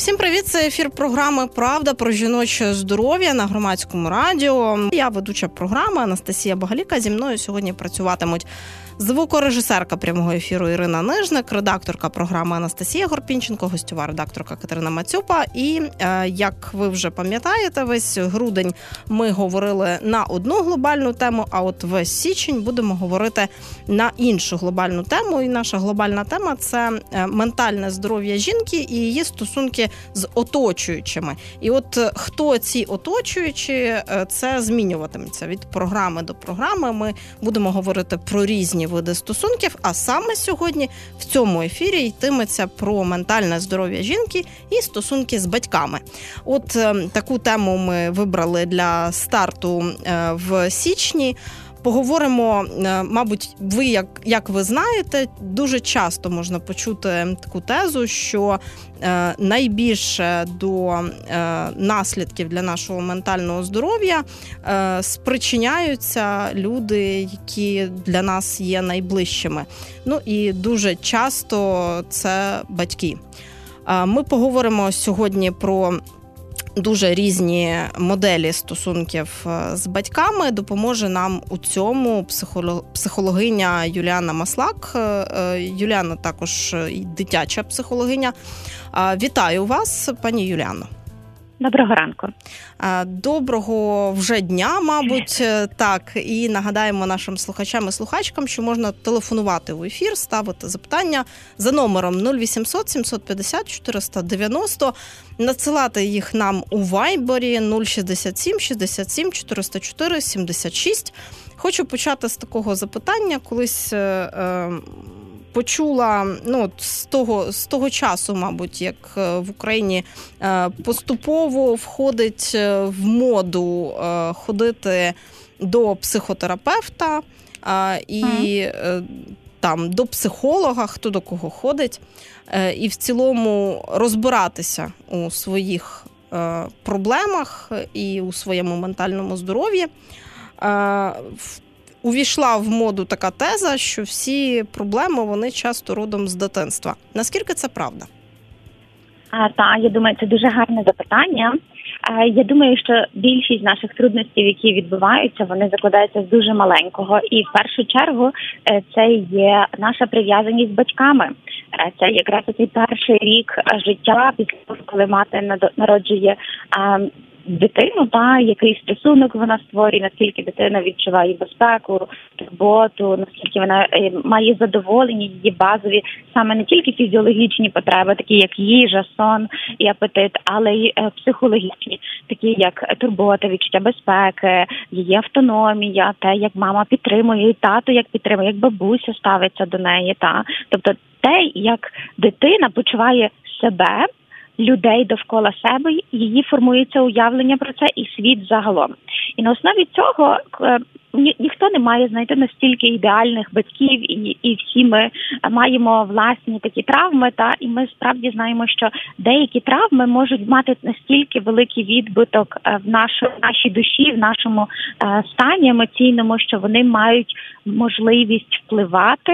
Всім привіт! Це ефір програми Правда про жіноче здоров'я на громадському радіо. Я ведуча програми Анастасія Богаліка. Зі мною сьогодні працюватимуть звукорежисерка прямого ефіру Ірина Нижник, редакторка програми Анастасія Горпінченко, гостьова редакторка Катерина Мацюпа. І е, як ви вже пам'ятаєте, весь грудень ми говорили на одну глобальну тему. А от весь січень будемо говорити на іншу глобальну тему. І наша глобальна тема це е, ментальне здоров'я жінки і її стосунки з оточуючими. І от е, хто ці оточуючі, це змінюватиметься від програми до програми. Ми будемо говорити про різні види стосунків. А саме сьогодні в цьому ефірі йтиметься про ментальне здоров'я жінки і стосунки з батьками. От е, таку тему ми вибрали для старту е, в січні. Поговоримо, е, мабуть, ви як як ви знаєте, дуже часто можна почути таку тезу, що е, найбільше до е, наслідків для нашого ментального здоров'я спричиняються люди, які для нас є найближчими. Ну і дуже часто це батьки. Ми поговоримо сьогодні про дуже різні моделі стосунків е, з батьками. Допоможе нам у цьому психологиня Юліана Маслак. Е, е, Юліана також дитяча психологиня. Вітаю вас, пані Юліано. Доброго ранку. Доброго вже дня, мабуть, е, так. І нагадаємо нашим слухачам і слухачкам, що можна телефонувати в ефір, ставити запитання за номером 0800 750 490, надсилати їх нам у вайбері 067 67 404 76. Хочу почати з такого запитання. Колись. Е, е, почула ну, з того з того часу, мабуть, як е, в Україні е, поступово входить е, в моду ходити до психотерапевта і mm. там до психолога, хто до кого ходить, і в цілому розбиратися у своїх проблемах і у своєму ментальному здоров'ї увійшла в моду така теза, що всі проблеми вони часто родом з дитинства. Наскільки це правда? А, Так, я думаю, це дуже гарне запитання. А, я думаю, що більшість наших трудностей, які відбуваються, вони закладаються з дуже маленького, і в першу чергу е, це є наша прив'язаність з батьками. Е, це якраз цей перший рік життя, після того, коли мати народжує дитину, та який стосунок вона створює, наскільки дитина відчуває безпеку, турботу, наскільки вона е, має задоволення, її базові саме не тільки фізіологічні потреби, такі як їжа, сон і апетит, але й е, психологічні, такі як турбота, відчуття безпеки, її автономія, те, як мама підтримує, і тато як підтримує, як бабуся ставиться до неї, та. Тобто те, як дитина почуває себе людей довкола себе, її формується уявлення про це і світ загалом. І на основі цього е, ні, ніхто не має знайти настільки ідеальних батьків, і і всі ми маємо власні такі травми. Та і ми справді знаємо, що деякі травми можуть мати настільки великий відбиток е, в нашій нашій душі, в нашому е, стані емоційному, що вони мають можливість впливати.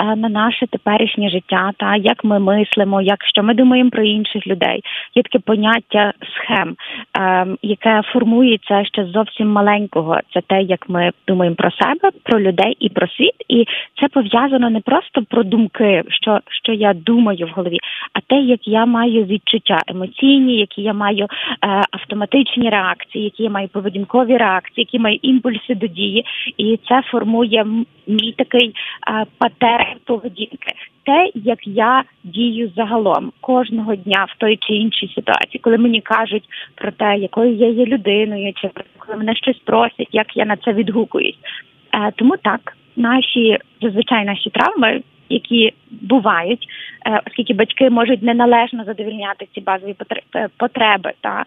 Е, на наше теперішнє життя, та як ми мислимо, як що ми думаємо про інших людей. Є таке поняття схем, е, яке формується ще зовсім маленького. Це те, як ми думаємо про себе, про людей і про світ. І це пов'язано не просто про думки, що що я думаю в голові, а те, як я маю відчуття емоційні, які я маю е, автоматичні реакції, які я маю поведінкові реакції, які маю імпульси до дії, і це формує мій такий е, поведінки, те, як я дію загалом кожного дня в той чи іншій ситуації, коли мені кажуть про те, якою я є людиною, чи коли мене щось просять, як я на це відгукуюсь. Е, тому так, наші зазвичай наші травми. Які бувають, е, оскільки батьки можуть неналежно задовільняти ці базові потреби та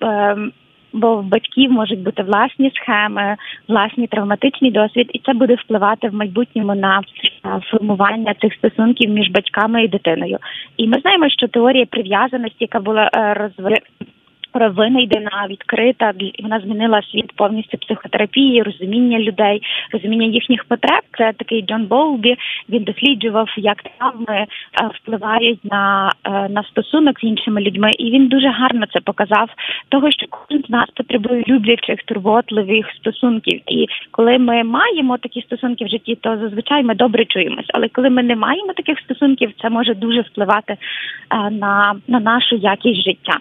ем, бо в батьків можуть бути власні схеми, власні травматичний досвід, і це буде впливати в майбутньому на формування цих стосунків між батьками і дитиною. І ми знаємо, що теорія прив'язаності, яка була е, розвинена винайдена, відкрита. Вона змінила світ повністю психотерапії, розуміння людей, розуміння їхніх потреб. Це такий Джон Болбі. Він досліджував, як травми е, впливають на е, на стосунок з іншими людьми, і він дуже гарно це показав. Того, що кожен з нас потребує люблячих, турботливих стосунків. І коли ми маємо такі стосунки в житті, то зазвичай ми добре чуємось. Але коли ми не маємо таких стосунків, це може дуже впливати е, на, на нашу якість життя.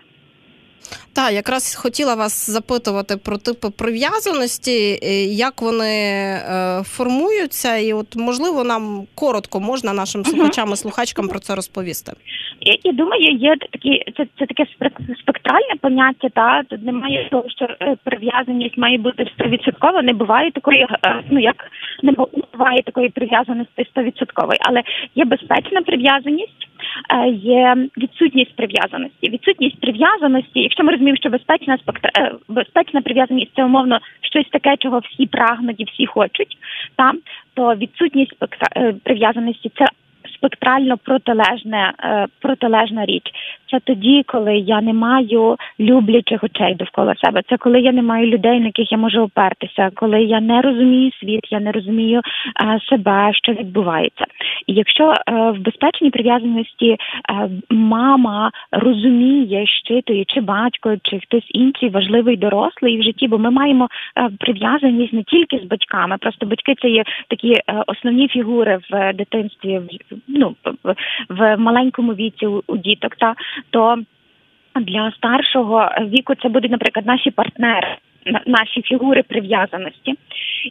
Так, якраз хотіла вас запитувати про типи прив'язаності, е, як вони е, формуються, і от можливо нам коротко можна нашим слухачам і слухачкам про це розповісти. Я, я думаю, є такі це це таке спектральне поняття. Та тут немає того, що е, прив'язаність має бути стовідсотково. Не буває такої, ну як не буває такої прив'язаності стовідсоткової, але є безпечна прив'язаність. Є відсутність прив'язаності. Відсутність прив'язаності, якщо ми розуміємо, що безпечна е, безпечна прив'язаність це умовно щось таке, чого всі прагнуть і всі хочуть, там то відсутність е, прив'язаності це спектрально протилежне, е, протилежна річ. Це тоді, коли я не маю люблячих очей довкола себе. Це коли я не маю людей, на яких я можу опертися, коли я не розумію світ, я не розумію е, себе, що відбувається. І якщо е, в безпечній прив'язаності мама розуміє, щитує, чи батько, чи хтось інший важливий дорослий в житті, бо ми маємо прив'язаність не тільки з батьками, просто батьки це є такі основні фігури в дитинстві ну в маленькому віці у діток, та то для старшого віку це будуть, наприклад, наші партнери. Наші фігури прив'язаності,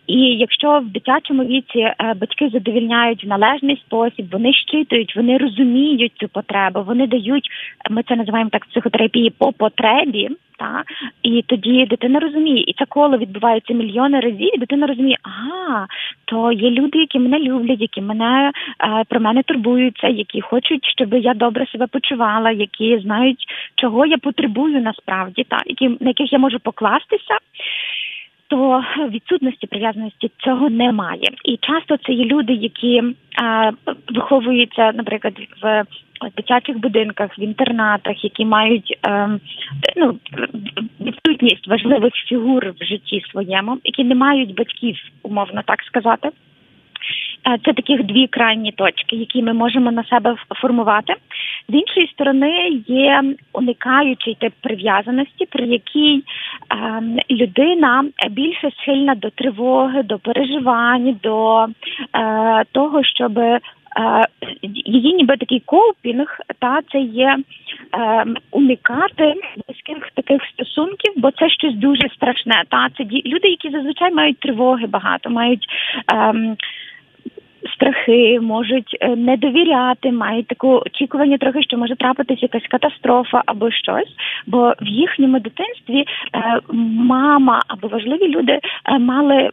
і якщо в дитячому віці е, батьки задовільняють в належний спосіб, вони щитують, вони розуміють цю потребу, вони дають, ми це називаємо так психотерапії по потребі, та і тоді дитина розуміє, і це коло відбувається мільйони разів. і Дитина розуміє, ага, то є люди, які мене люблять, які мене е, про мене турбуються, які хочуть, щоб я добре себе почувала, які знають, чого я потребую насправді, та які на яких я можу покластися. То відсутності прив'язаності цього немає, і часто це є люди, які е, виховуються, наприклад, в дитячих будинках, в інтернатах, які мають е, ну відсутність важливих фігур в житті своєму, які не мають батьків, умовно так сказати. Е, це таких дві крайні точки, які ми можемо на себе формувати. З іншої сторони, є уникаючий тип прив'язаності, при якій е, людина більше схильна до тривоги, до переживань, до е, того, щоб її ніби такий копінг, та це є е, уникати близьких таких стосунків, бо це щось дуже страшне. Та це люди, які зазвичай мають тривоги багато, мають. Е, страхи, можуть е, не довіряти, мають таку очікування трохи, що може трапитись якась катастрофа або щось. Бо в їхньому дитинстві е, мама або важливі люди е, мали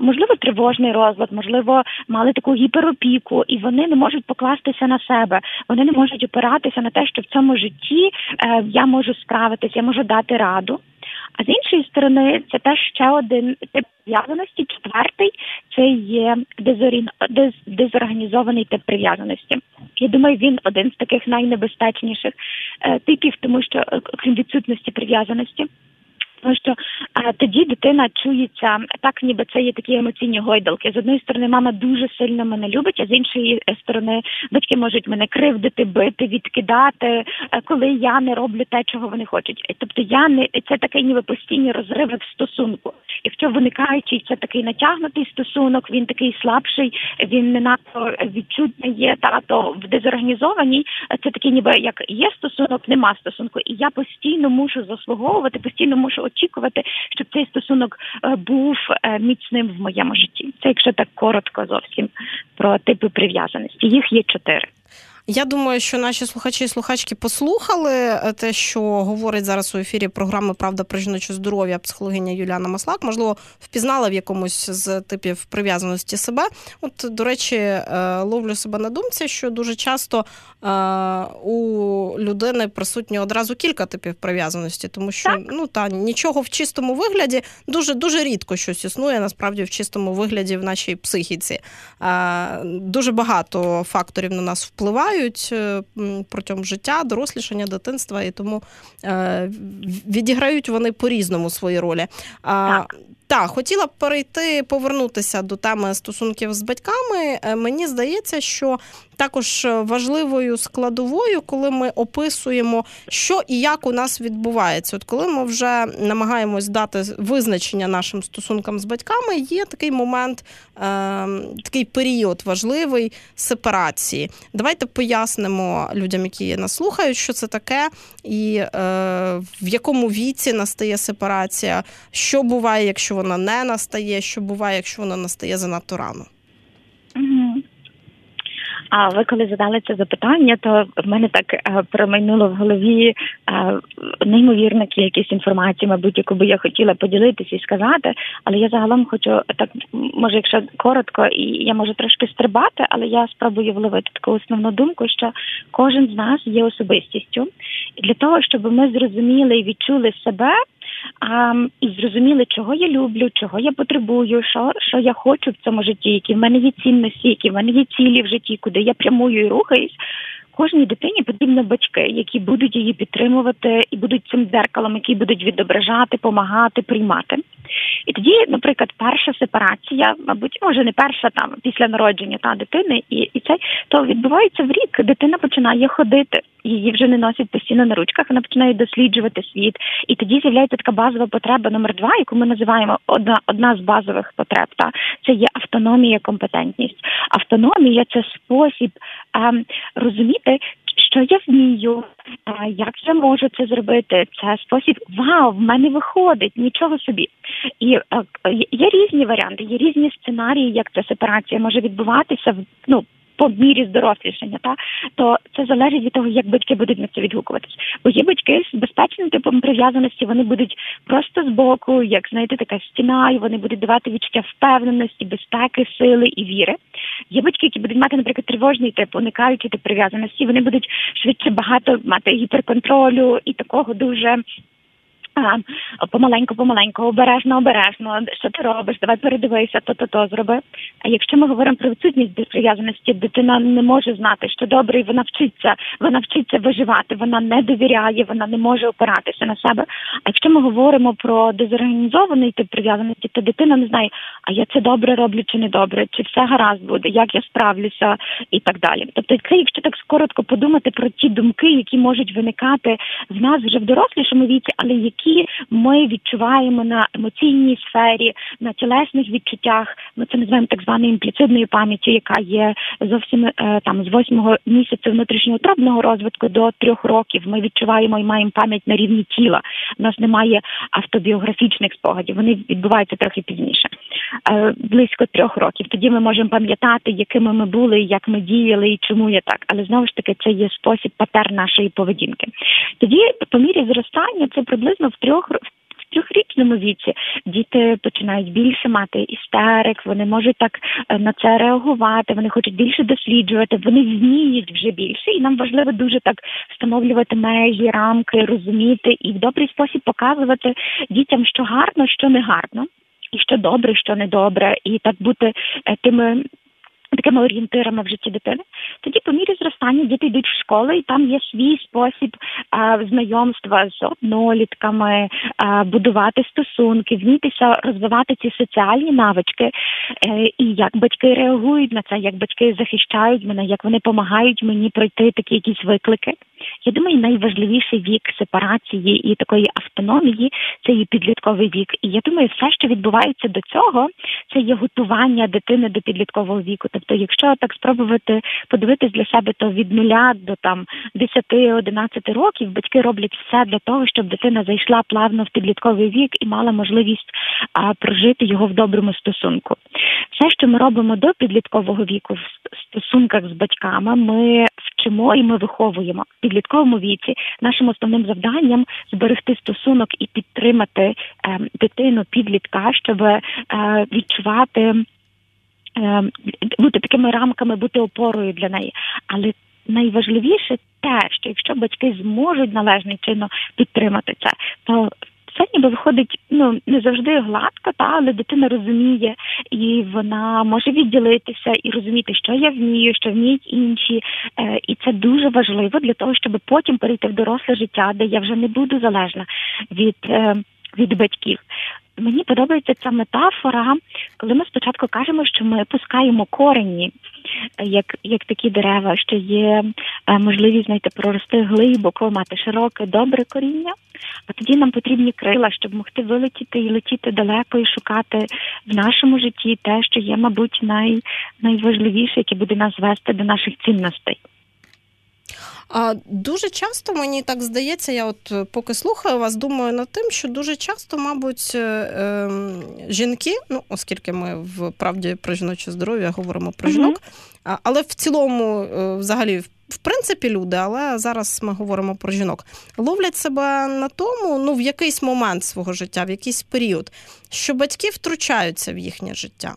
можливо тривожний розлад, можливо, мали таку гіперопіку, і вони не можуть покластися на себе. Вони не можуть опиратися на те, що в цьому житті я можу справитися, я можу дати раду. А з іншої сторони, це теж ще один тип прив'язаності. Четвертий це є дезорін... дез... дезорганізований тип прив'язаності. Я думаю, він один з таких найнебезпечніших е, типів, тому що е, крім відсутності прив'язаності. Тому що а, тоді дитина чується так, ніби це є такі емоційні гойдалки. З одної сторони, мама дуже сильно мене любить, а з іншої сторони, батьки можуть мене кривдити, бити, відкидати, е, коли я не роблю те, чого вони хочуть. Тобто я не це таке, ніби постійні розриви в стосунку. Якщо виникаючий це такий натягнутий стосунок, він такий слабший, він не надто відчутний є. Та то в дезорганізованій це такий, ніби як є стосунок, нема стосунку, і я постійно мушу заслуговувати, постійно мушу очікувати, щоб цей стосунок е, був е, міцним в моєму житті. Це якщо так коротко зовсім про типи прив'язаності. Їх є чотири. Я думаю, що наші слухачі і слухачки послухали е, те, що говорить зараз у ефірі програми Правда про жіноче здоров'я психологиня Юліана Маслак. Можливо, впізнала в якомусь з типів прив'язаності себе. От, до речі, е, ловлю себе на думці, що дуже часто е, у людини присутні одразу кілька типів прив'язаності, тому що так. ну та нічого в чистому вигляді дуже дуже рідко щось існує насправді в чистому вигляді в нашій психіці. Дуже багато факторів на нас впливає бувають протягом життя, дорослішання, дитинства, і тому відіграють вони по різному свої ролі. Так. Так, хотіла б перейти, повернутися до теми стосунків з батьками. Е, мені здається, що також важливою складовою, коли ми описуємо, що і як у нас відбувається. От коли ми вже намагаємось дати визначення нашим стосункам з батьками, є такий момент, е, такий період важливий сепарації. Давайте пояснимо людям, які нас слухають, що це таке, і е, в якому віці настає сепарація, що буває, якщо вона не настає, що буває, якщо вона настає занадто рано. А ви коли задали це запитання, то в мене так е, промайнуло в голові е, неймовірна кількість інформації, мабуть, яку би я хотіла поділитися і сказати. Але я загалом хочу так, може, якщо коротко, і я можу трошки стрибати, але я спробую вловити таку основну думку, що кожен з нас є особистістю, і для того, щоб ми зрозуміли і відчули себе а, і зрозуміли, чого я люблю, чого я потребую, що що я хочу в цьому житті, які в мене є цінності, які в мене є цілі в житті, куди я прямую і рухаюсь. Кожній дитині потрібні батьки, які будуть її підтримувати і будуть цим дзеркалом, які будуть відображати, допомагати, приймати. І тоді, наприклад, перша сепарація, мабуть, може не перша там після народження та дитини, і і це то відбувається в рік. Дитина починає ходити її вже не носять постійно на ручках, вона починає досліджувати світ. І тоді з'являється така базова потреба номер два, яку ми називаємо одна одна з базових потреб. Та це є автономія, компетентність. Автономія це спосіб ем, розуміти. Що я вмію, як я можу це зробити? Це спосіб вау, в мене виходить, нічого собі. І є різні варіанти, є різні сценарії, як ця сепарація може відбуватися в ну, по мірі здорослішання, та то це залежить від того, як батьки будуть на це відгукуватись. Бо є батьки з безпечним типом прив'язаності, вони будуть просто з боку, як знаєте, така стіна, і вони будуть давати відчуття впевненості, безпеки, сили і віри. Є батьки, які будуть мати, наприклад, тривожний тип, уникаючи тип прив'язаності, вони будуть швидше багато мати гіперконтролю і такого дуже а, помаленьку, помаленьку, обережно, обережно, що ти робиш, давай передивися, то то то зроби. А якщо ми говоримо про відсутність прив'язаності, дитина не може знати, що добре, і вона вчиться, вона вчиться виживати, вона не довіряє, вона не може опиратися на себе. А якщо ми говоримо про дезорганізований тип прив'язаності, то дитина не знає, а я це добре роблю чи не добре, чи все гаразд буде, як я справлюся і так далі. Тобто, це, якщо так коротко подумати про ті думки, які можуть виникати в нас вже в дорослішому віці, але які які ми відчуваємо на емоційній сфері, на тілесних відчуттях. Ми це називаємо так званою імпліцидною пам'яттю, яка є зовсім е, там з восьмого місяця внутрішньоутробного розвитку до трьох років. Ми відчуваємо і маємо пам'ять на рівні тіла. У нас немає автобіографічних спогадів. Вони відбуваються трохи пізніше, близько трьох років. Тоді ми можемо пам'ятати, якими ми були, як ми діяли і чому є так. Але знову ж таки, це є спосіб патер нашої поведінки. Тоді, по мірі зростання, це приблизно в трьох трьохрічному віці діти починають більше мати істерик, вони можуть так е, на це реагувати, вони хочуть більше досліджувати, вони вміють вже більше, і нам важливо дуже так встановлювати межі, рамки, розуміти і в добрий спосіб показувати дітям, що гарно, що не гарно. І що добре, що не добре, і так бути е, тими такими орієнтирами в житті дитини. Тоді, по мірі зростання, діти йдуть в школу, і там є свій спосіб а, знайомства з однолітками, а, будувати стосунки, вмітися розвивати ці соціальні навички, е, і як батьки реагують на це, як батьки захищають мене, як вони допомагають мені пройти такі якісь виклики. Я думаю, найважливіший вік сепарації і такої автономії це є підлітковий вік. І я думаю, все, що відбувається до цього, це є готування дитини до підліткового віку. Тобто, якщо так спробувати подивитись для себе, то від нуля до там 10-11 років батьки роблять все для того, щоб дитина зайшла плавно в підлітковий вік і мала можливість а, прожити його в доброму стосунку. Все, що ми робимо до підліткового віку в стосунках з батьками, ми вчимо і ми виховуємо в підлітковому віці. Нашим основним завданням зберегти стосунок і підтримати е, дитину підлітка, щоб е, відчувати. Е, бути такими рамками, бути опорою для неї. Але найважливіше те, що якщо батьки зможуть належним чином підтримати це, то все ніби виходить ну не завжди гладко, та але дитина розуміє і вона може відділитися і розуміти, що я вмію, що вміють інші, е, і це дуже важливо для того, щоб потім перейти в доросле життя, де я вже не буду залежна від. Е, від батьків Мені подобається ця метафора, коли ми спочатку кажемо, що ми пускаємо корені, як як такі дерева, що є е, можливість знаєте, прорости глибоко, мати широке, добре коріння. А тоді нам потрібні крила, щоб могти вилетіти і летіти далеко і шукати в нашому житті те, що є, мабуть, най, найважливіше, яке буде нас вести до наших цінностей. А дуже часто мені так здається, я от е, поки слухаю вас, думаю над тим, що дуже часто, мабуть, е, жінки, ну оскільки ми в правді про жіноче здоров'я говоримо про жінок, mm-hmm. але в цілому, е, взагалі, в принципі, люди, але зараз ми говоримо про жінок, ловлять себе на тому, ну в якийсь момент свого життя, в якийсь період, що батьки втручаються в їхнє життя.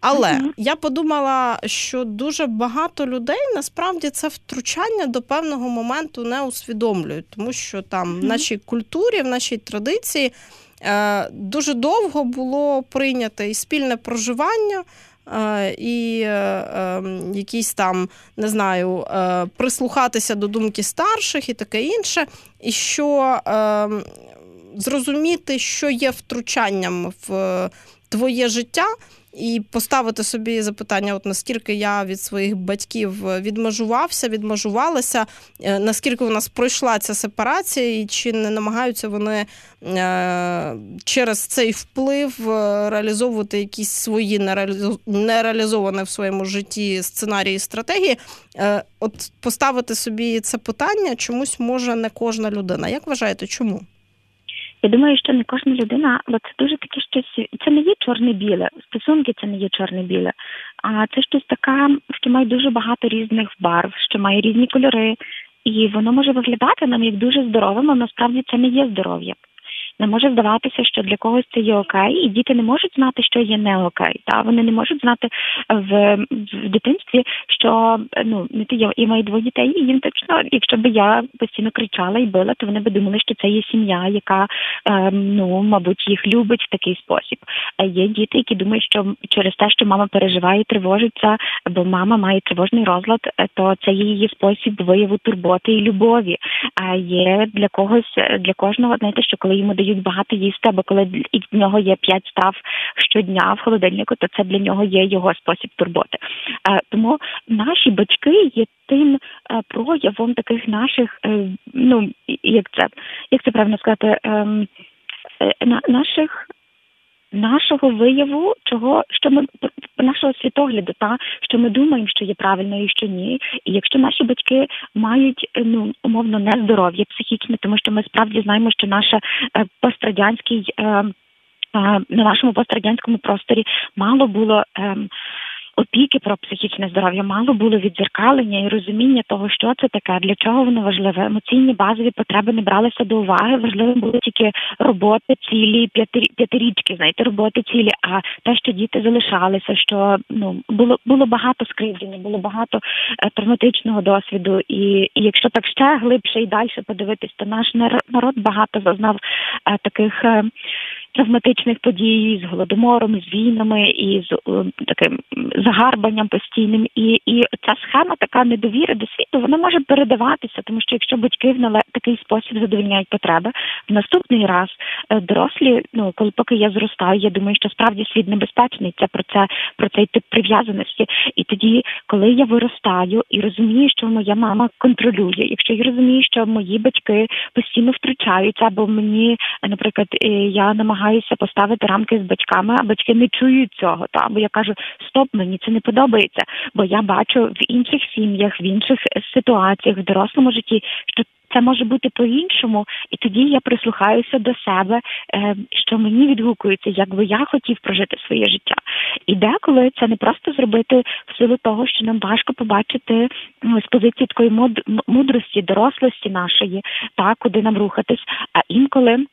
Але uh-huh. я подумала, що дуже багато людей насправді це втручання до певного моменту не усвідомлюють, тому що там uh-huh. в нашій культурі, в нашій традиції е, дуже довго було прийнято і спільне проживання. Е, і е, е, якісь там, не знаю, е, прислухатися до думки старших і таке інше, і що е, зрозуміти, що є втручанням в твоє життя, і поставити собі запитання: от наскільки я від своїх батьків відмежувався, відмежувалася, е, наскільки у нас пройшла ця сепарація, і чи не намагаються вони е, через цей вплив е, реалізовувати якісь свої нереалізовані в своєму житті сценарії і стратегії? От поставити собі це питання чомусь може не кожна людина. Як вважаєте, чому? Я думаю, що не кожна людина, але це дуже таке щось. Це не є чорне-біле. Стосунки це не є чорне-біле, а це щось таке, що має дуже багато різних барв, що має різні кольори, і воно може виглядати нам як дуже здоровим, а насправді це не є здоров'я не може здаватися, що для когось це є окей, і діти не можуть знати, що є не окей. Та вони не можуть знати в в дитинстві, що ну я, я маю двоє дітей, і їм точно, якщо б я постійно кричала і била, то вони би думали, що це є сім'я, яка е, ну мабуть їх любить в такий спосіб. А Є діти, які думають, що через те, що мама переживає, тривожиться, бо мама має тривожний розлад, е, то це є її спосіб вияву турботи і любові. А є для когось для кожного, знаєте, що коли йому дають дають багато їсти, або коли в нього є п'ять страв щодня в холодильнику, то це для нього є його спосіб турботи. Е, тому наші батьки є тим е, проявом таких наших, е, ну як це як це правильно сказати, ем, наших нашого вияву, чого що ми нашого світогляду, та що ми думаємо, що є правильно і що ні. І якщо наші батьки мають ну умовно нездоров'я психічне, тому що ми справді знаємо, що наша е, пострадянський е, е, на нашому пострадянському просторі мало було. Е, опіки про психічне здоров'я, мало було відзеркалення і розуміння того, що це таке, для чого воно важливе. Емоційні базові потреби не бралися до уваги. Важливим були тільки роботи, цілі п'ятирічки, знаєте, роботи цілі. А те, що діти залишалися, що ну було було багато скривдження, було багато е, травматичного досвіду. І, і якщо так ще глибше і далі подивитись, то наш народ багато зазнав е, таких. Травматичних подій з голодомором, з війнами і з е, таким загарбанням постійним. І і ця схема така недовіри до світу, вона може передаватися, тому що якщо батьки в такий спосіб задовольняють потреби, в наступний раз е, дорослі, ну коли поки я зростаю, я думаю, що справді світ небезпечний. Це про це про цей тип прив'язаності. І тоді, коли я виростаю і розумію, що моя мама контролює, якщо я розумію, що мої батьки постійно втручаються, або мені, наприклад, е, я намагаюся намагаюся поставити рамки з батьками, а батьки не чують цього. Та бо я кажу, стоп, мені це не подобається. Бо я бачу в інших сім'ях, в інших ситуаціях, в дорослому житті, що це може бути по-іншому, і тоді я прислухаюся до себе, е, що мені відгукується, як би я хотів прожити своє життя. І деколи це не просто зробити в силу того, що нам важко побачити з позиції такої мудрості, дорослості нашої, та куди нам рухатись, а інколи.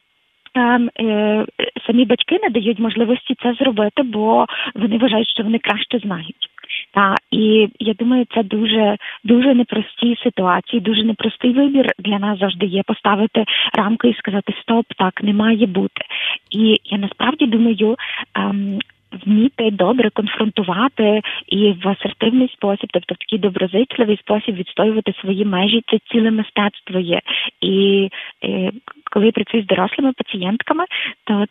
Ем, е, самі батьки не дають можливості це зробити, бо вони вважають, що вони краще знають. Та і я думаю, це дуже дуже непрості ситуації, дуже непростий вибір для нас завжди є поставити рамку і сказати Стоп, так не має бути. І я насправді думаю. Вміти добре конфронтувати і в асертивний спосіб, тобто в такий доброзичливий спосіб відстоювати свої межі, це ціле мистецтво є. І, і е, коли я працюю з дорослими пацієнтками, то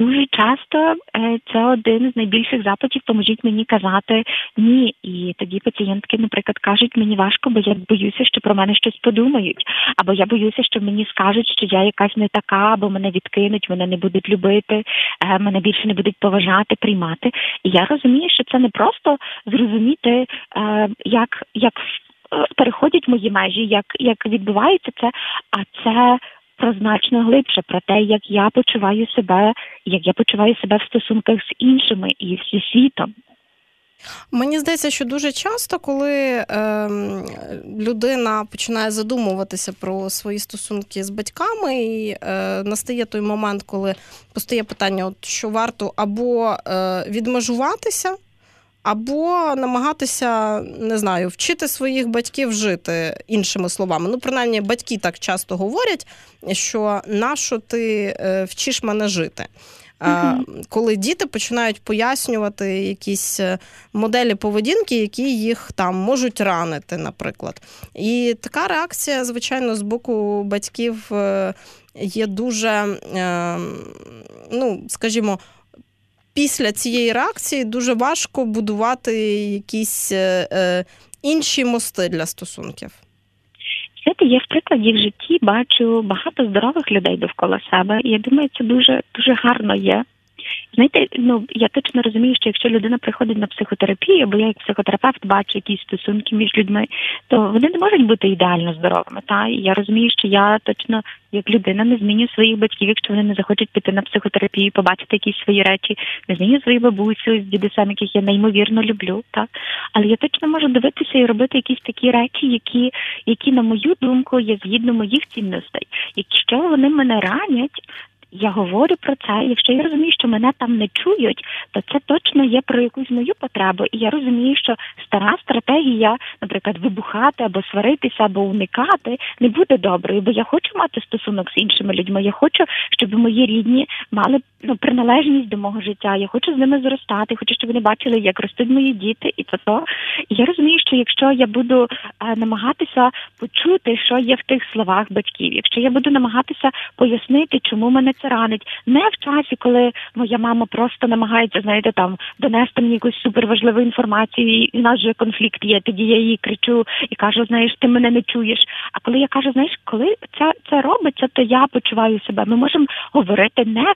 Дуже часто е, це один з найбільших запитів. Поможіть мені казати ні. І тоді пацієнтки, наприклад, кажуть, мені важко, бо я боюся, що про мене щось подумають, або я боюся, що мені скажуть, що я якась не така, або мене відкинуть, мене не будуть любити, е, мене більше не будуть поважати, приймати. І я розумію, що це не просто зрозуміти, е, як як переходять мої межі, як, як відбувається це, а це про значно глибше, про те, як я почуваю себе, як я почуваю себе в стосунках з іншими і зі світом. Мені здається, що дуже часто, коли е, людина починає задумуватися про свої стосунки з батьками, і е, настає той момент, коли постає питання, от що варто або е, відмежуватися або намагатися не знаю, вчити своїх батьків жити іншими словами. Ну, принаймні, батьки так часто говорять, що нащо ти е, вчиш мене жити. Uh-huh. Коли діти починають пояснювати якісь е, моделі поведінки, які їх там можуть ранити, наприклад. І така реакція, звичайно, з боку батьків е, є дуже, ну, скажімо, після цієї реакції дуже важко будувати якісь е, е, інші мости для стосунків. Знаєте, я в прикладі в житті бачу багато здорових людей довкола себе, і я думаю, це дуже дуже гарно є. Знаєте, ну я точно розумію, що якщо людина приходить на психотерапію, бо я як психотерапевт бачу якісь стосунки між людьми, то вони не можуть бути ідеально здоровими. Та і я розумію, що я точно як людина не зміню своїх батьків, якщо вони не захочуть піти на психотерапію, побачити якісь свої речі, не зміню свою бабусю з дідусем, яких я неймовірно люблю. Так але я точно можу дивитися і робити якісь такі речі, які, які на мою думку є згідно моїх цінностей. Якщо вони мене ранять, я говорю про це. Якщо я розумію, що мене там не чують, то це точно є про якусь мою потребу. І я розумію, що стара стратегія, наприклад, вибухати або сваритися, або уникати, не буде доброю, бо я хочу мати стосунок з іншими людьми. Я хочу, щоб мої рідні мали ну приналежність до мого життя. Я хочу з ними зростати. Хочу, щоб вони бачили, як ростуть мої діти, і то то. І я розумію, що якщо я буду е, намагатися почути, що є в тих словах батьків, якщо я буду намагатися пояснити, чому мене це ранить. Не в часі, коли моя мама просто намагається, знаєте, там донести мені якусь суперважливу інформацію, і в нас же конфлікт є. Тоді я їй кричу і кажу: знаєш, ти мене не чуєш. А коли я кажу, знаєш, коли це це робиться, то я почуваю себе. Ми можемо говорити не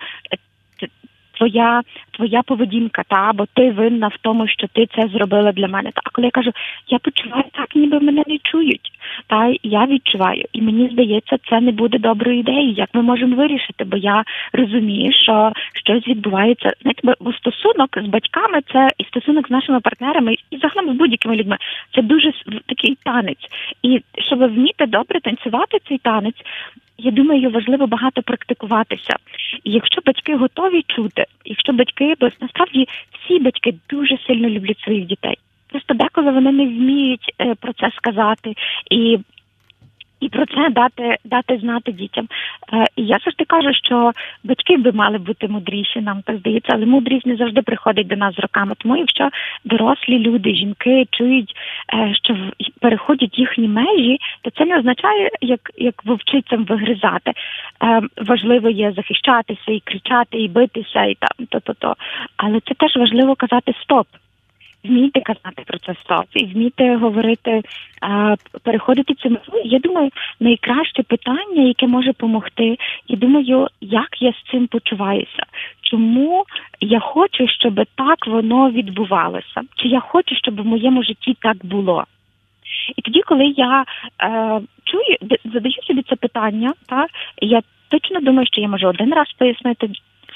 твоя твоя поведінка, та бо ти винна в тому, що ти це зробила для мене. Та а коли я кажу, я почуваю так, ніби мене не чують. Та я відчуваю, і мені здається, це не буде доброю ідеєю. Як ми можемо вирішити? Бо я розумію, що щось відбувається. Знаєте, бо стосунок з батьками це і стосунок з нашими партнерами, і загалом з будь-якими людьми. Це дуже такий танець. І щоб вміти добре танцювати цей танець, я думаю, важливо багато практикуватися. І якщо батьки готові чути, якщо батьки, бо насправді всі батьки дуже сильно люблять своїх дітей. Просто деколи вони не вміють е, про це сказати і і про це дати дати знати дітям. Е, і я завжди кажу, що батьки би мали бути мудріші, нам так здається, але мудрість не завжди приходить до нас з роками. Тому якщо дорослі люди, жінки чують, е, що переходять їхні межі, то це не означає, як як вовчицям вигризати. Е, важливо є захищатися і кричати, і битися, і там то то то. Але це теж важливо казати стоп вмійте казати про це стоп і вмійте говорити, а, переходити цю мету. Я думаю, найкраще питання, яке може допомогти, я думаю, як я з цим почуваюся. Чому я хочу, щоб так воно відбувалося? Чи я хочу, щоб в моєму житті так було? І тоді, коли я е, чую, задаю собі це питання, та я точно думаю, що я можу один раз пояснити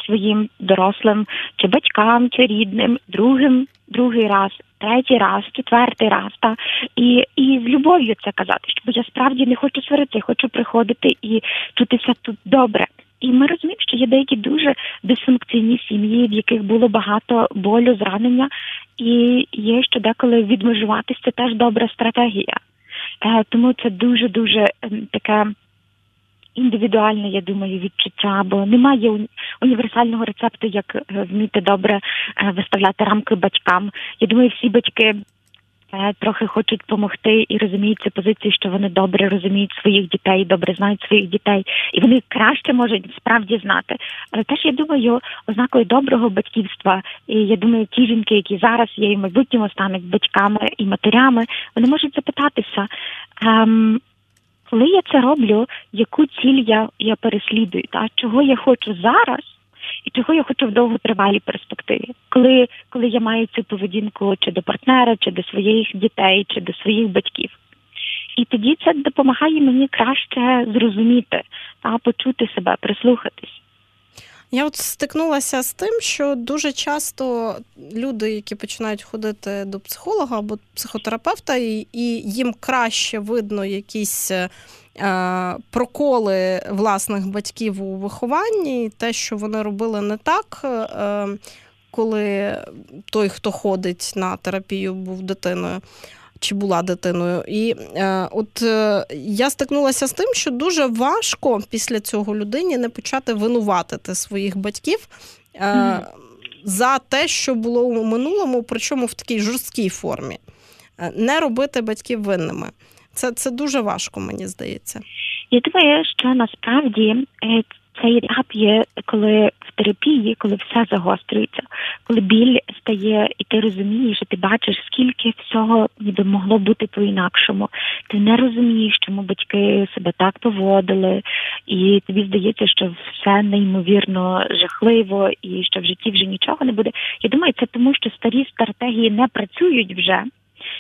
своїм дорослим, чи батькам, чи рідним, другим, другий раз, третій раз, четвертий раз, та і і з любов'ю це казати, бо я справді не хочу сварити, хочу приходити і чутися тут добре. І ми розуміємо, що є деякі дуже дисфункційні сім'ї, в яких було багато болю, зранення, і є що деколи відмежуватися це теж добра стратегія. Е, тому це дуже дуже ем, таке. Індивідуальне, я думаю, відчуття, бо немає універсального рецепту, як е, вміти добре е, виставляти рамки батькам. Я думаю, всі батьки Е, трохи хочуть допомогти і розуміють цю позицію, що вони добре розуміють своїх дітей, добре знають своїх дітей, і вони краще можуть справді знати. Але теж я думаю, ознакою доброго батьківства, і я думаю, ті жінки, які зараз є і в майбутньому стануть батьками і матерями, вони можуть запитатися. Ем, коли я це роблю, яку ціль я я переслідую, та чого я хочу зараз, і чого я хочу в довготривалій перспективі, коли коли я маю цю поведінку чи до партнера, чи до своїх дітей, чи до своїх батьків. І тоді це допомагає мені краще зрозуміти та почути себе, прислухатись. Я от стикнулася з тим, що дуже часто люди, які починають ходити до психолога або психотерапевта, і їм краще видно якісь Е, проколи власних батьків у вихованні, те, що вони робили не так, е, коли той, хто ходить на терапію, був дитиною. Чи була дитиною, і е, от е, я стикнулася з тим, що дуже важко після цього людині не почати винуватити своїх батьків е, mm. за те, що було у минулому, причому в такій жорсткій формі, е, не робити батьків винними. Це це дуже важко, мені здається. Я думаю, що насправді е, цей етап є, коли в терапії, коли все загострюється, коли біль стає, і ти розумієш, і ти бачиш, скільки всього ніби могло бути по-інакшому. Ти не розумієш, чому батьки себе так поводили, і тобі здається, що все неймовірно жахливо, і що в житті вже нічого не буде. Я думаю, це тому, що старі стратегії не працюють вже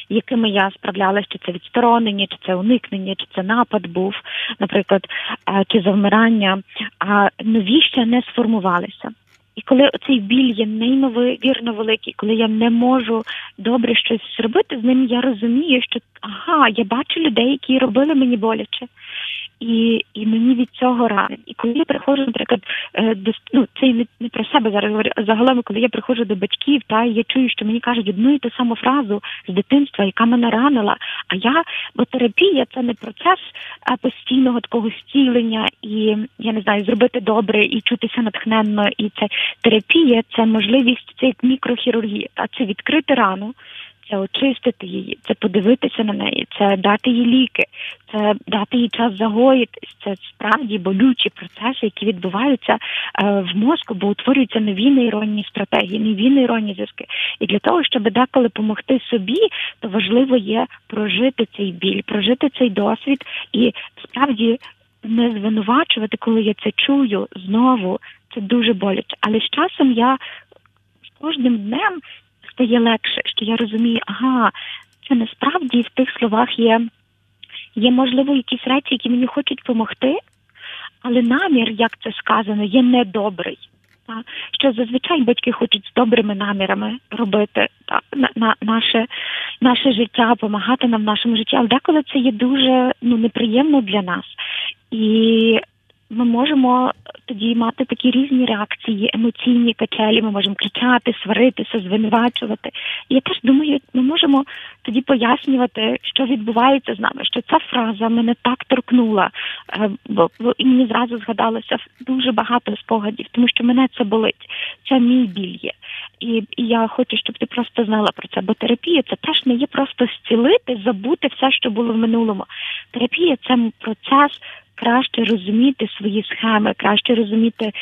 якими я справлялася, чи це відсторонення, чи це уникнення, чи це напад був, наприклад, чи завмирання, а нові ще не сформувалися. І коли цей біль є неймовірно великий, коли я не можу добре щось зробити з ним, я розумію, що ага, я бачу людей, які робили мені боляче і і мені від цього рано. І коли я приходжу, наприклад, е, до ну це не, не про себе зараз говорю, а загалом, коли я приходжу до батьків, та я чую, що мені кажуть одну і ту саму фразу з дитинства, яка мене ранила. А я, бо терапія це не процес постійного такого зцілення і я не знаю, зробити добре і чутися натхненно. І це терапія, це можливість, це як мікрохірургія, а це відкрити рану це очистити її, це подивитися на неї, це дати їй ліки, це дати їй час загоїтись. Це справді болючі процеси, які відбуваються е, в мозку, бо утворюються нові нейронні стратегії, нові нейронні зв'язки. І для того, щоб деколи допомогти собі, то важливо є прожити цей біль, прожити цей досвід і справді. Не звинувачувати, коли я це чую знову, це дуже боляче. Але з часом я з кожним днем стає легше, що я розумію, ага, це насправді в тих словах є, є можливо якісь речі, які мені хочуть допомогти, але намір, як це сказано, є недобрий. Та, що зазвичай батьки хочуть з добрими намірами робити та, на, на наше наше життя, допомагати нам в нашому житті, але деколи це є дуже ну неприємно для нас. І ми можемо тоді мати такі різні реакції, емоційні качелі. Ми можемо кричати, сваритися, звинувачувати. І я теж думаю, ми можемо тоді пояснювати, що відбувається з нами. Що ця фраза мене так торкнула, е, бо, і мені зразу згадалося дуже багато спогадів, тому що мене це болить. Це мій біль є. І, і я хочу, щоб ти просто знала про це. Бо терапія це теж не є просто зцілити, забути все, що було в минулому. Терапія це процес краще розуміти свої схеми, краще розуміти,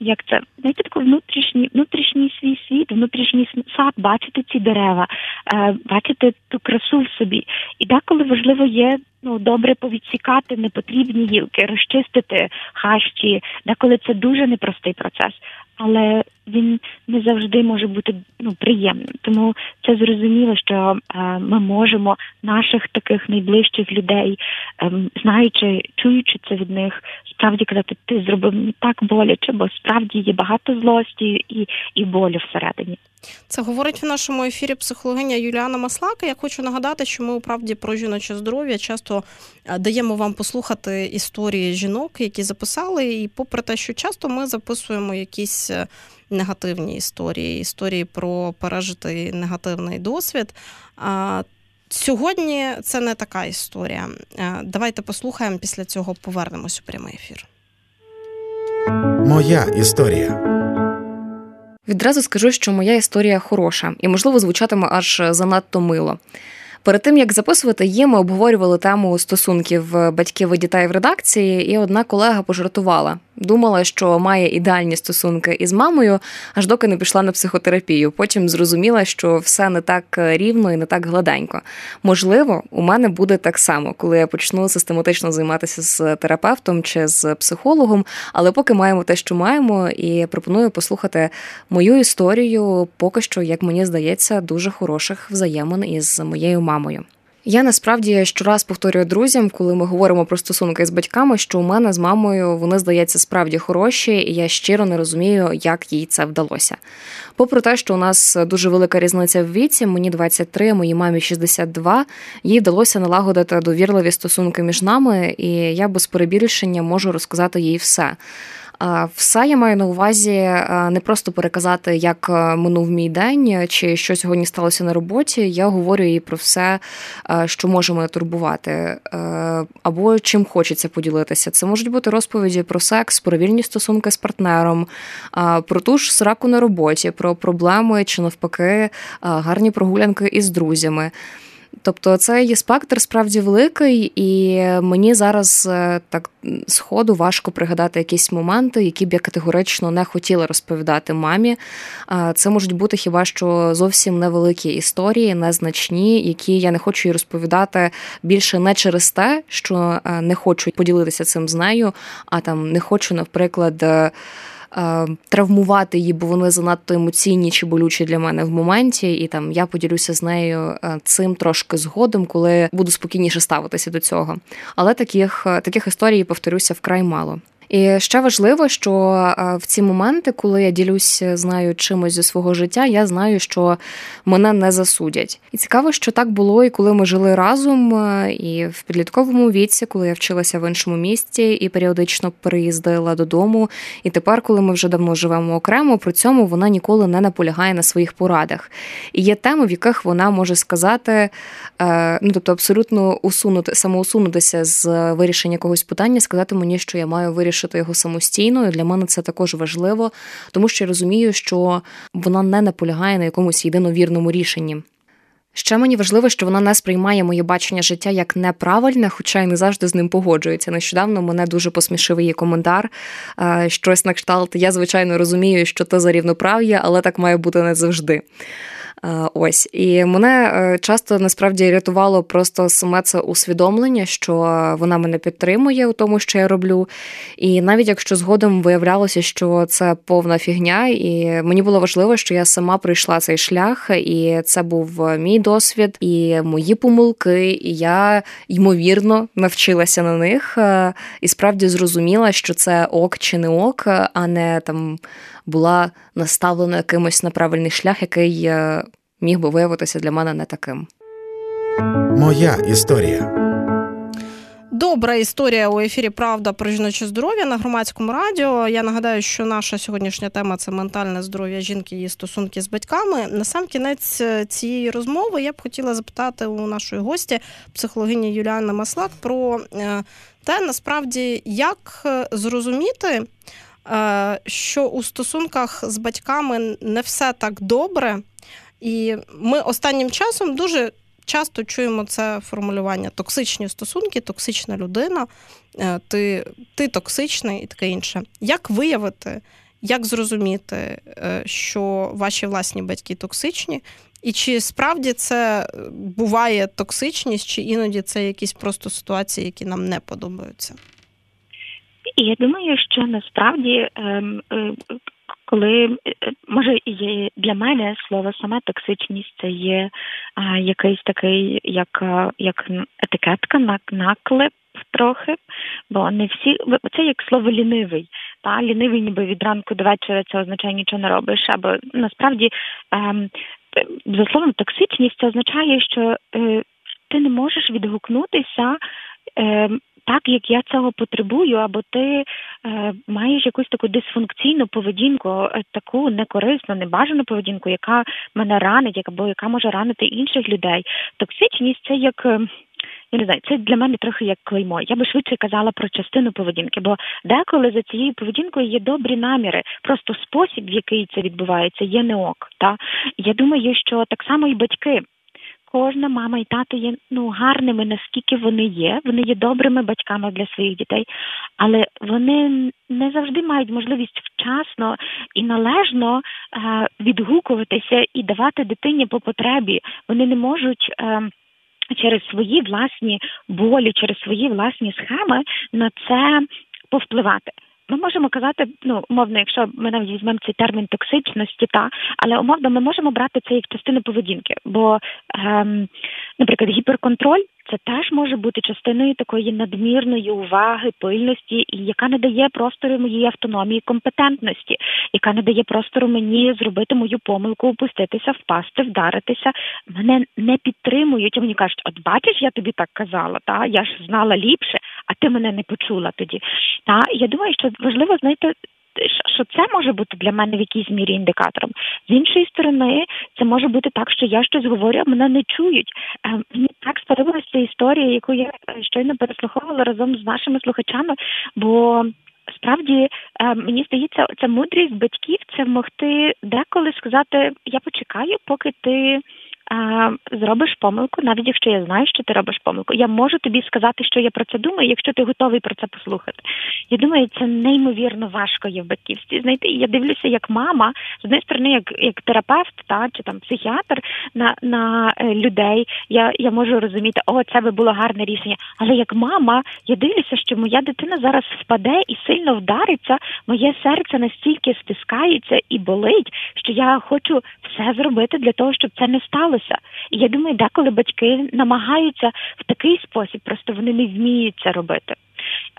як це знаєте, такий внутрішній внутрішній свій світ, внутрішній сад, бачити ці дерева, е, бачити ту красу в собі. І деколи важливо є ну добре повідсікати непотрібні гілки, розчистити хащі. Деколи це дуже непростий процес але він не завжди може бути ну приємним. Тому це зрозуміло, що е, ми можемо наших таких найближчих людей, е, знаючи, чуючи це від них, справді казати, ти зробив мені так боляче, бо справді є багато злості і, і болю всередині. Це говорить в нашому ефірі психологиня Юліана Маслака. Я хочу нагадати, що ми у правді про жіноче здоров'я часто е, даємо вам послухати історії жінок, які записали. І попри те, що часто ми записуємо якісь е, негативні історії, історії про пережитий негативний досвід. Сьогодні це не така історія. Давайте послухаємо після цього повернемось у прямий ефір. Моя історія. Відразу скажу, що моя історія хороша і, можливо, звучатиме аж занадто мило. Перед тим як записувати її, ми обговорювали тему стосунків батьків і дітей в редакції, і одна колега пожартувала. Думала, що має ідеальні стосунки із мамою, аж доки не пішла на психотерапію. Потім зрозуміла, що все не так рівно і не так гладенько. Можливо, у мене буде так само, коли я почну систематично займатися з терапевтом чи з психологом. Але поки маємо те, що маємо, і пропоную послухати мою історію, поки що, як мені здається, дуже хороших взаємин із моєю мамою. Я насправді щораз повторюю друзям, коли ми говоримо про стосунки з батьками, що у мене з мамою вони здається справді хороші, і я щиро не розумію, як їй це вдалося. Попри те, що у нас дуже велика різниця в віці, мені 23, моїй мамі 62, їй вдалося налагодити довірливі стосунки між нами, і я без перебільшення можу розказати їй все. Все я маю на увазі не просто переказати, як минув мій день чи що сьогодні сталося на роботі. Я говорю їй про все, що може мене турбувати, або чим хочеться поділитися. Це можуть бути розповіді про секс, про вільні стосунки з партнером, про ту ж сраку на роботі, про проблеми чи навпаки гарні прогулянки із друзями. Тобто це є спектр справді великий, і мені зараз е, так сходу важко пригадати якісь моменти, які б я категорично не хотіла розповідати мамі. Це можуть бути хіба що зовсім невеликі історії, незначні, які я не хочу їй розповідати більше не через те, що е, не хочу поділитися цим з нею, а там не хочу, наприклад. Е, травмувати її, бо вони занадто емоційні чи болючі для мене в моменті, і там я поділюся з нею е, цим трошки згодом, коли буду спокійніше ставитися до цього. Але таких е, таких історій повторюся вкрай мало. І ще важливо, що в ці моменти, коли я ділюся з нею чимось зі свого життя, я знаю, що мене не засудять. І цікаво, що так було, і коли ми жили разом, і в підлітковому віці, коли я вчилася в іншому місті і періодично переїздила додому. І тепер, коли ми вже давно живемо окремо, при цьому вона ніколи не наполягає на своїх порадах. І є теми, в яких вона може сказати, е, ну тобто абсолютно усунути самоусунутися з вирішення якогось питання, сказати мені, що я маю вирішити вирішити його самостійно. І Для мене це також важливо, тому що я розумію, що вона не наполягає на якомусь єдиновірному рішенні. Ще мені важливо, що вона не сприймає моє бачення життя як неправильне, хоча й не завжди з ним погоджується. Нещодавно мене дуже посмішив її коментар. Е, щось на кшталт. Я, звичайно, розумію, що це за рівноправ'я, але так має бути не завжди. Е, ось і мене е, часто насправді рятувало просто саме це усвідомлення, що вона мене підтримує у тому, що я роблю. І навіть якщо згодом виявлялося, що це повна фігня, і мені було важливо, що я сама пройшла цей шлях, і це був мій досвід, і мої помилки, і я ймовірно навчилася на них е, і справді зрозуміла, що це ок чи не ок, а не там була наставлена якимось на правильний шлях, який міг би виявитися для мене не таким. Моя історія. Добра історія у ефірі Правда про жіноче здоров'я на громадському радіо. Я нагадаю, що наша сьогоднішня тема це ментальне здоров'я жінки і стосунки з батьками. На сам кінець е, цієї розмови я б хотіла запитати у нашої гості, психологині Юліани Маслак, про е, те, насправді, як зрозуміти, Е, що у стосунках з батьками не все так добре, і ми останнім часом дуже часто чуємо це формулювання токсичні стосунки, токсична людина, е, ти, ти токсичний і таке інше. Як виявити? Як зрозуміти, е, що ваші власні батьки токсичні, і чи справді це буває токсичність, чи іноді це якісь просто ситуації, які нам не подобаються? Я думаю, що насправді, ем, е, коли е, може є для мене слово саме токсичність, це є якийсь такий, як як етикетка, наклеп трохи, бо не всі це як слово лінивий. Та лінивий, ніби від ранку до вечора це означає нічого не робиш. Або насправді ем, за словом токсичність це означає, що е, ти не можеш відгукнутися. Ем, так, як я цього потребую, або ти е, маєш якусь таку дисфункційну поведінку, е, таку некорисну, небажану поведінку, яка мене ранить, або яка може ранити інших людей. Токсичність це як. Е, я не знаю, це для мене трохи як клеймо. Я би швидше казала про частину поведінки, бо деколи за цією поведінкою є добрі наміри. Просто спосіб, в який це відбувається, є не ок. Та я думаю, що так само і батьки кожна мама і тато є ну гарними, наскільки вони є. Вони є добрими батьками для своїх дітей, але вони не завжди мають можливість вчасно і належно е, відгукуватися і давати дитині по потребі. Вони не можуть. Е, Через свої власні болі, через свої власні схеми на це повпливати. Ми можемо казати, ну умовно, якщо ми навіть візьмемо цей термін токсичності, та але умовно ми можемо брати це як частину поведінки, бо, ем, наприклад, гіперконтроль це теж може бути частиною такої надмірної уваги, пильності, яка не дає простору моїй автономії, компетентності, яка не дає простору мені зробити мою помилку, опуститися, впасти, вдаритися. Мене не підтримують. Мені кажуть, от бачиш, я тобі так казала, та я ж знала ліпше, а ти мене не почула тоді. Та я думаю, що важливо знайти що це може бути для мене в якійсь мірі індикатором. З іншої сторони, це може бути так, що я щось говорю, а мене не чують. Е, мені так сподобалася історія, яку я е, щойно переслуховувала разом з нашими слухачами, бо. Справді е, мені здається, ця мудрість батьків це могти деколи сказати: я почекаю, поки ти зробиш помилку, навіть якщо я знаю, що ти робиш помилку. Я можу тобі сказати, що я про це думаю, якщо ти готовий про це послухати. Я думаю, це неймовірно важко є в батьківстві. Знаєте, я дивлюся, як мама з однієї сторони, як як терапевт, та чи там психіатр на на е, людей. Я я можу розуміти, о, це би було гарне рішення. Але як мама, я дивлюся, що моя дитина зараз впаде і сильно вдариться. Моє серце настільки стискається і болить, що я хочу все зробити для того, щоб це не сталося сталося. І я думаю, деколи батьки намагаються в такий спосіб, просто вони не вміють це робити.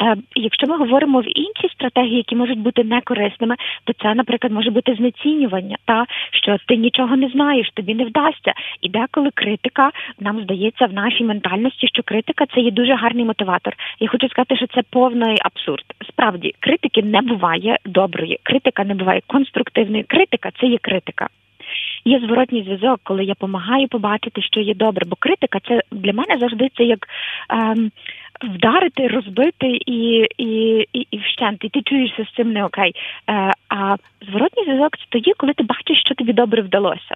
Е, якщо ми говоримо в інші стратегії, які можуть бути некорисними, то це, наприклад, може бути знецінювання, та що ти нічого не знаєш, тобі не вдасться. І деколи критика нам здається в нашій ментальності, що критика це є дуже гарний мотиватор. Я хочу сказати, що це повний абсурд. Справді, критики не буває доброї, критика не буває конструктивної. Критика це є критика є зворотній зв'язок, коли я допомагаю побачити, що є добре. Бо критика це для мене завжди це як ем, вдарити, розбити і і, і, і вщент, і ти чуєшся з цим не окей. Е, А зворотній зв'язок це тоді, коли ти бачиш, що тобі добре вдалося.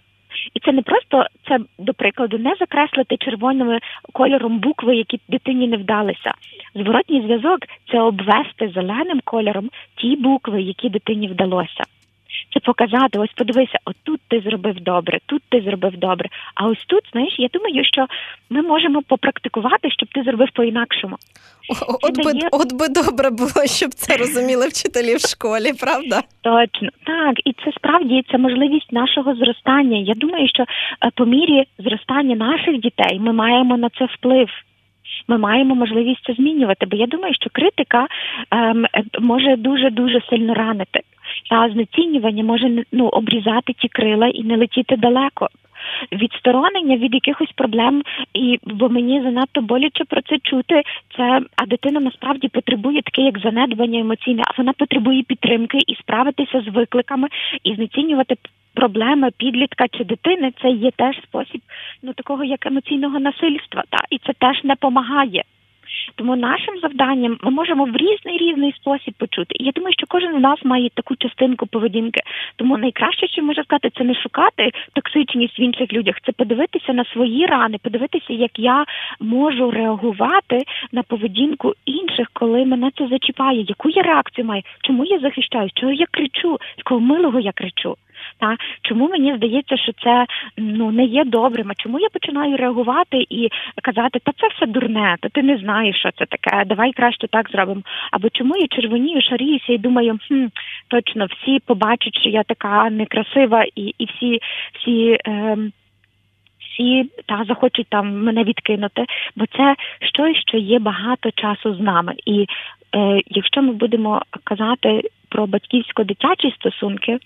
І це не просто це до прикладу, не закреслити червоним кольором букви, які дитині не вдалися. Зворотній зв'язок це обвести зеленим кольором ті букви, які дитині вдалося це показати. Ось подивися, отут ти зробив добре, тут ти зробив добре. А ось тут, знаєш, я думаю, що ми можемо попрактикувати, щоб ти зробив по-інакшому. От би, дає... от би добре було, щоб це розуміли вчителі в школі, правда? Точно так, і це справді це можливість нашого зростання. Я думаю, що е, по мірі зростання наших дітей ми маємо на це вплив. Ми маємо можливість це змінювати, бо я думаю, що критика ем, може дуже дуже сильно ранити та знецінювання може ну обрізати ті крила і не летіти далеко. Відсторонення від якихось проблем, і бо мені занадто боляче про це чути. Це а дитина насправді потребує таке, як занедбання емоційне, а вона потребує підтримки і справитися з викликами і знецінювати проблеми підлітка чи дитини. Це є теж спосіб ну такого як емоційного насильства, та і це теж не допомагає. Тому нашим завданням ми можемо в різний різний спосіб почути. І я думаю, що кожен з нас має таку частинку поведінки. Тому найкраще, що може сказати, це не шукати токсичність в інших людях, це подивитися на свої рани, подивитися, як я можу реагувати на поведінку інших, коли мене це зачіпає. Яку я реакцію маю? Чому я захищаюсь? Чого я кричу? З кого милого я кричу? Та чому мені здається, що це ну не є добрим? А чому я починаю реагувати і казати, та це все дурне, та ти не знаєш, що це таке, давай краще так зробимо. Або чому я червонію, шаріюся і думаю, хм, точно всі побачать, що я така некрасива, і і всі всі. Е, всі та захочуть там мене відкинути, бо це щось, що є багато часу з нами. І е, якщо ми будемо казати про батьківсько-дитячі стосунки,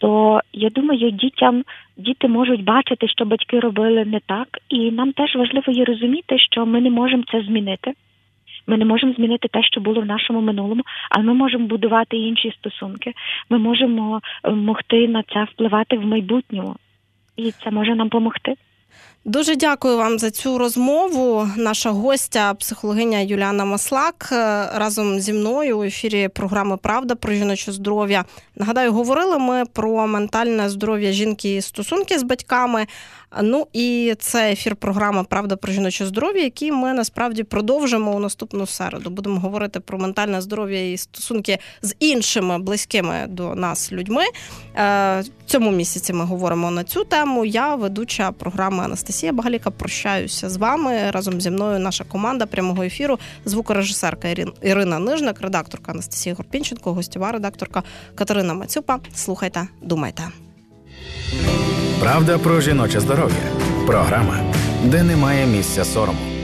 то я думаю, дітям діти можуть бачити, що батьки робили не так, і нам теж важливо є розуміти, що ми не можемо це змінити. Ми не можемо змінити те, що було в нашому минулому, але ми можемо будувати інші стосунки. Ми можемо е, могти на це впливати в майбутньому, і це може нам допомогти. Дуже дякую вам за цю розмову. Наша гостя, психологиня Юліана Маслак, е, разом зі мною у ефірі програми Правда про жіноче здоров'я. Нагадаю, говорили ми про ментальне здоров'я жінки і стосунки з батьками. Ну і це ефір програми Правда про жіноче здоров'я, який ми насправді продовжимо у наступну середу. Будемо говорити про ментальне здоров'я і стосунки з іншими близькими до нас людьми. Е, в цьому місяці ми говоримо на цю тему. Я ведуча програми Анастасія Багаліка. Прощаюся з вами разом зі мною. Наша команда прямого ефіру, звукорежисерка Ірина Нижник, редакторка Анастасія Горпінченко, гостьова редакторка Катерина Мацюпа. Слухайте, думайте. Правда про жіноче здоров'я. Програма, де немає місця сорому.